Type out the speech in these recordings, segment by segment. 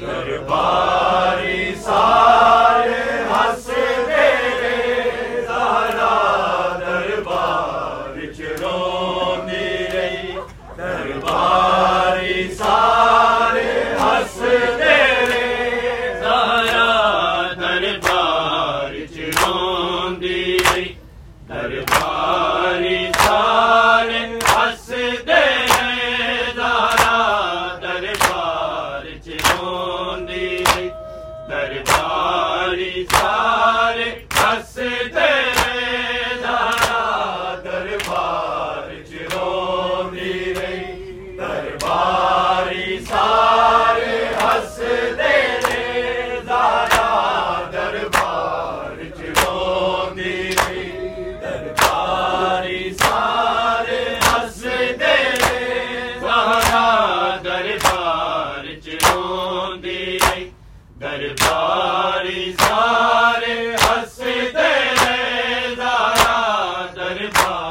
درباری سارے بار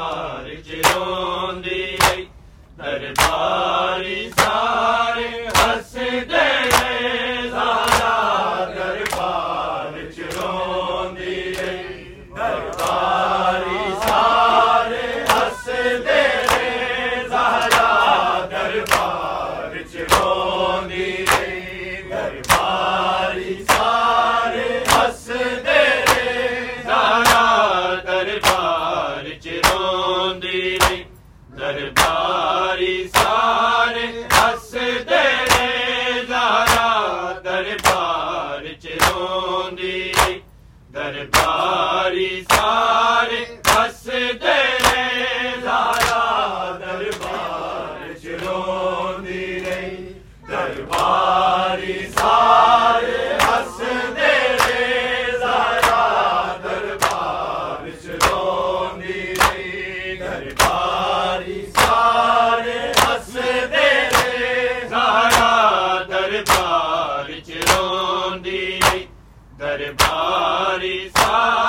درباری سا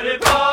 دربار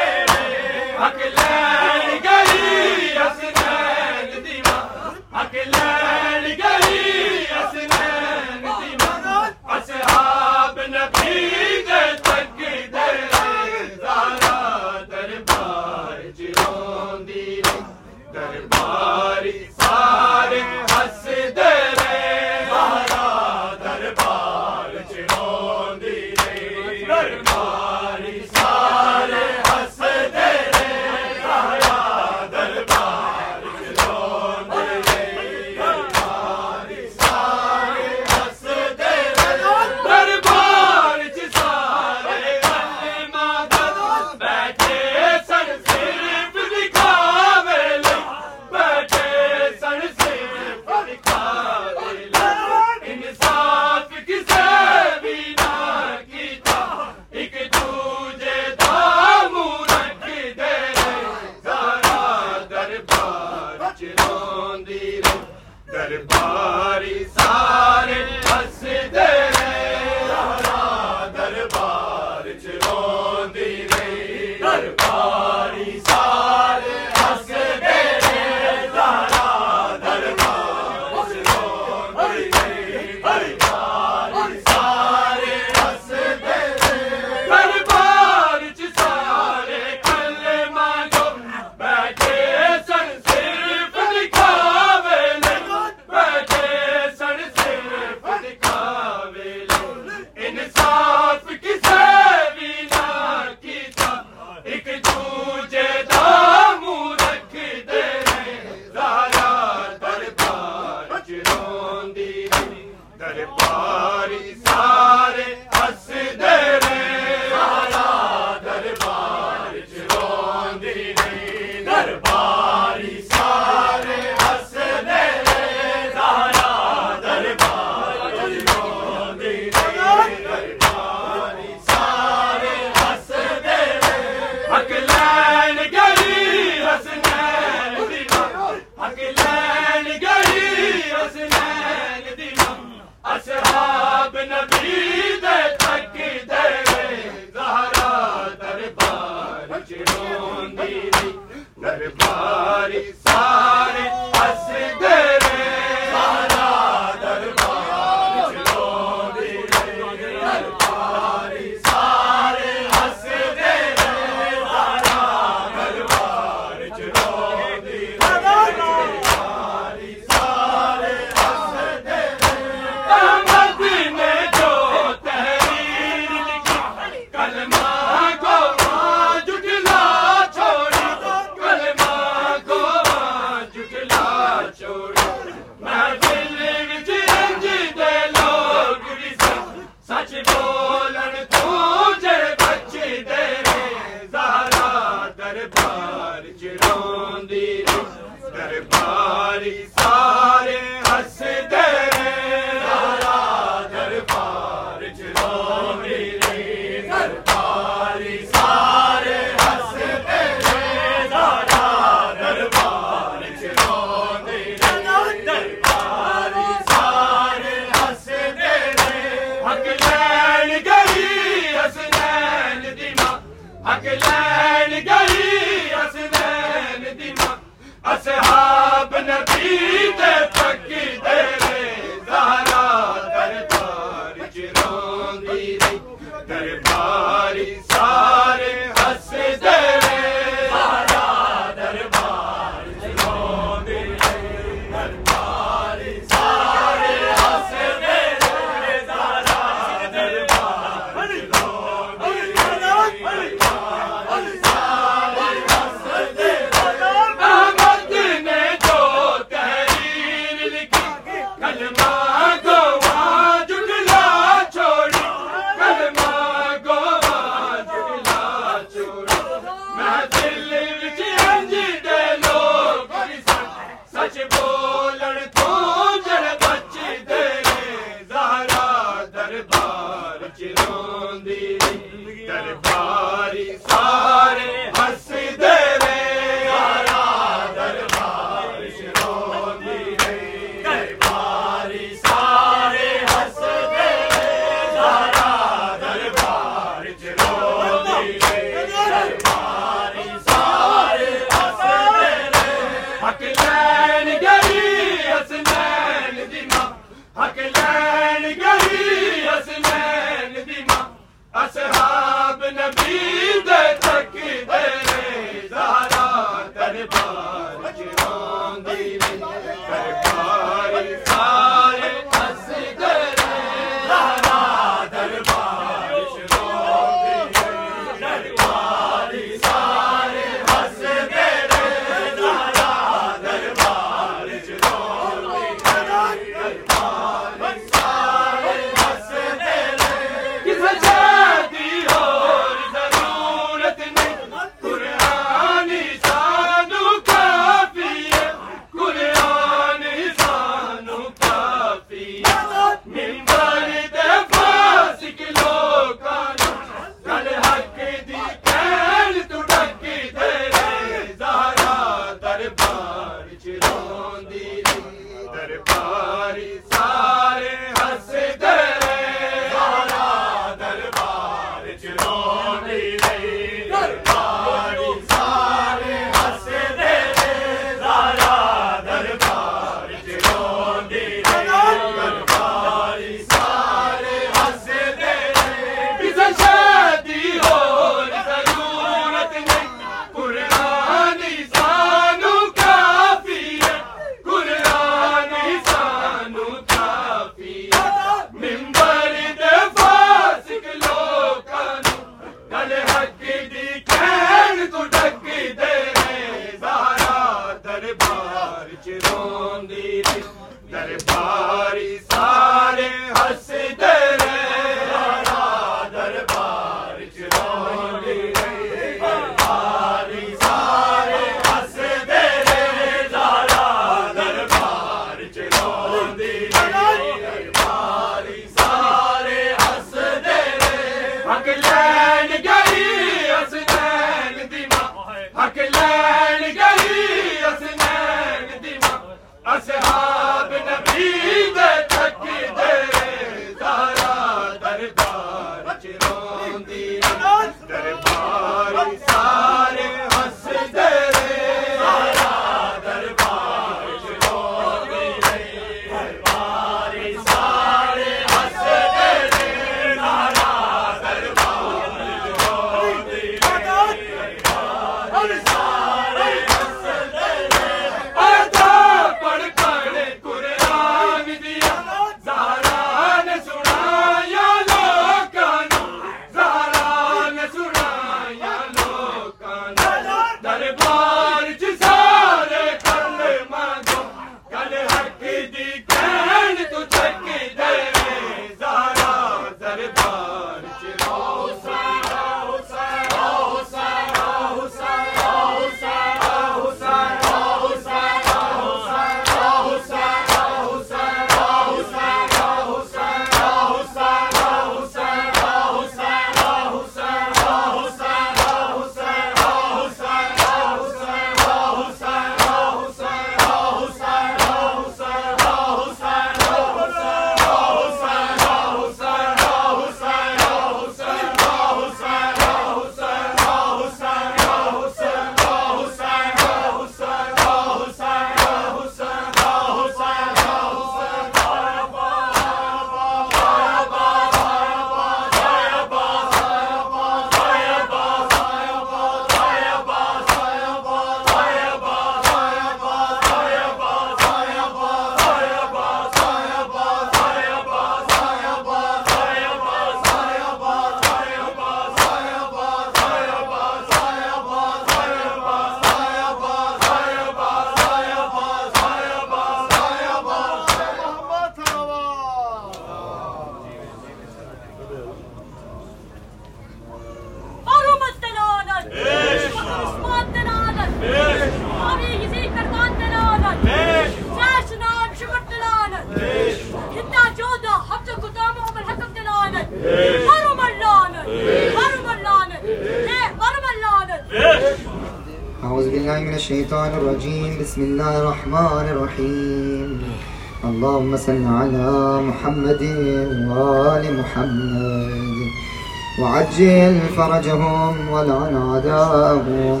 وعجل فرجهم ولعن أعداءهم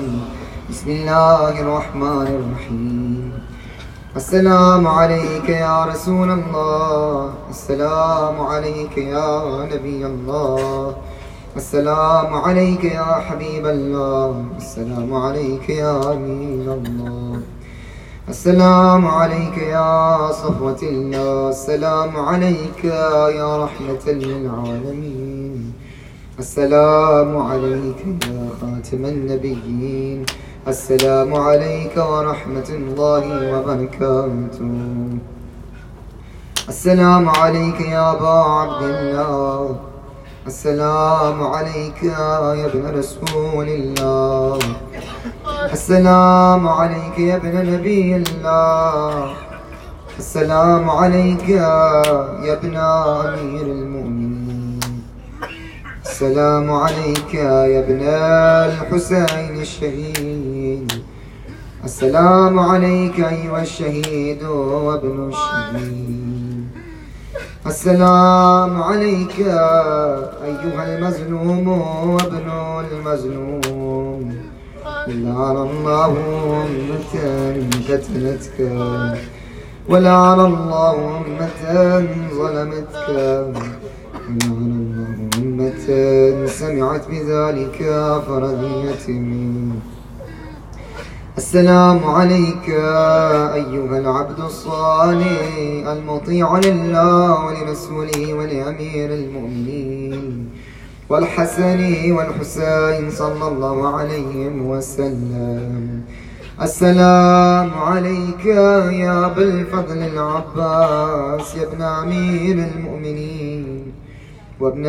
بسم الله الرحمن الرحيم. السلام عليك يا رسول الله. السلام عليك يا نبي الله. السلام عليك يا حبيب الله. السلام عليك يا أمين الله. السلام عليك يا صفوة الله. السلام عليك يا رحمة للعالمين. السلام عليك يا خاتم النبيين. السلام عليك ورحمة الله وبركاته. السلام عليك يا أبا عبد الله. السلام عليك يا ابن رسول الله. السلام عليك يا ابن نبي الله. السلام عليك يا ابن أمير المؤمنين. السلام عليك يا ابن الحسين الشهيد. السلام عليك أيها الشهيد وابن الشهيد. السلام عليك أيها المظلوم وابن المظلوم لعن الله أمة قتلتك ولعن الله أمة ظلمتك. ولعن الله أمة سمعت بذلك فرضيت منك السلام عليك أيها العبد الصالح، المطيع لله ولرسوله ولأمير المؤمنين، والحسن والحسين صلى الله عليه وسلم. السلام عليك يا أبا الفضل العباس، يا ابن أمير المؤمنين. وابن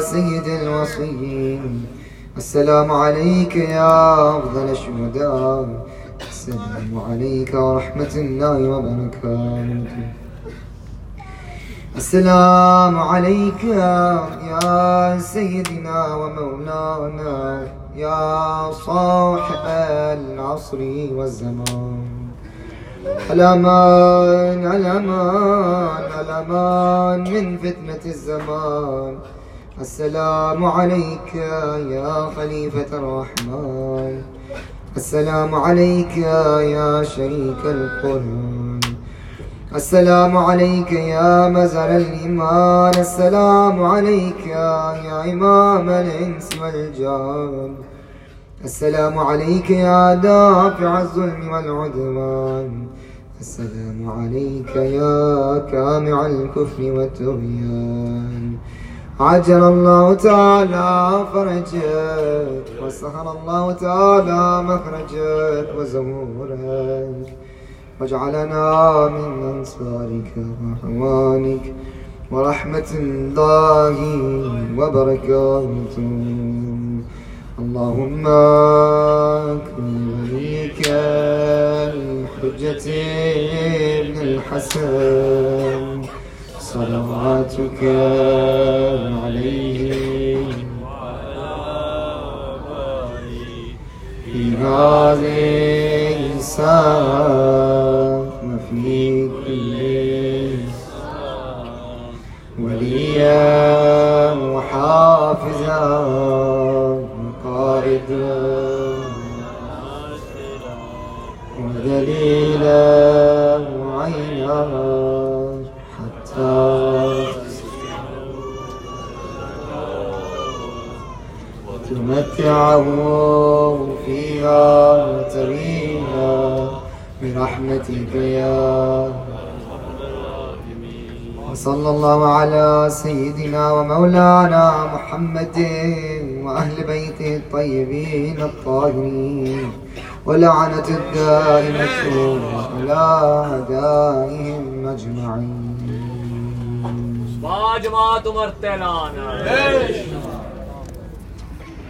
سيد الوصيين. السلام عليك يا أفضل الشهداء. السلام عليك ورحمة الله وبركاته. السلام عليك يا سيدنا ومولانا. يا صاحب العصر والزمان. الأمان الأمان الأمان من فتنة الزمان. السلام عليك يا خليفة الرحمن. السلام عليك يا شريك القرآن. السلام عليك يا مزر الإيمان. السلام عليك يا إمام الإنس والجان. السلام عليك يا دافع الظلم والعدوان. السلام عليك يا كامع الكفر والطغيان. عجل الله تعالى فرجك وسهل الله تعالى مخرجك وزهورك. واجعلنا من أنصارك وأعوانك ورحمة الله وبركاته. اللهم كن وليك الحجة ابن الحسن صلواتك عليه. في هذه الساعة وفي كل وليا ودليلا وعينا حتى تمتعه فيها وتريها برحمتك يا وصلى الله على سيدنا ومولانا محمد وأهل بيته الطيبين الطاهرين ولعنة الدائمة على أعدائهم أجمعين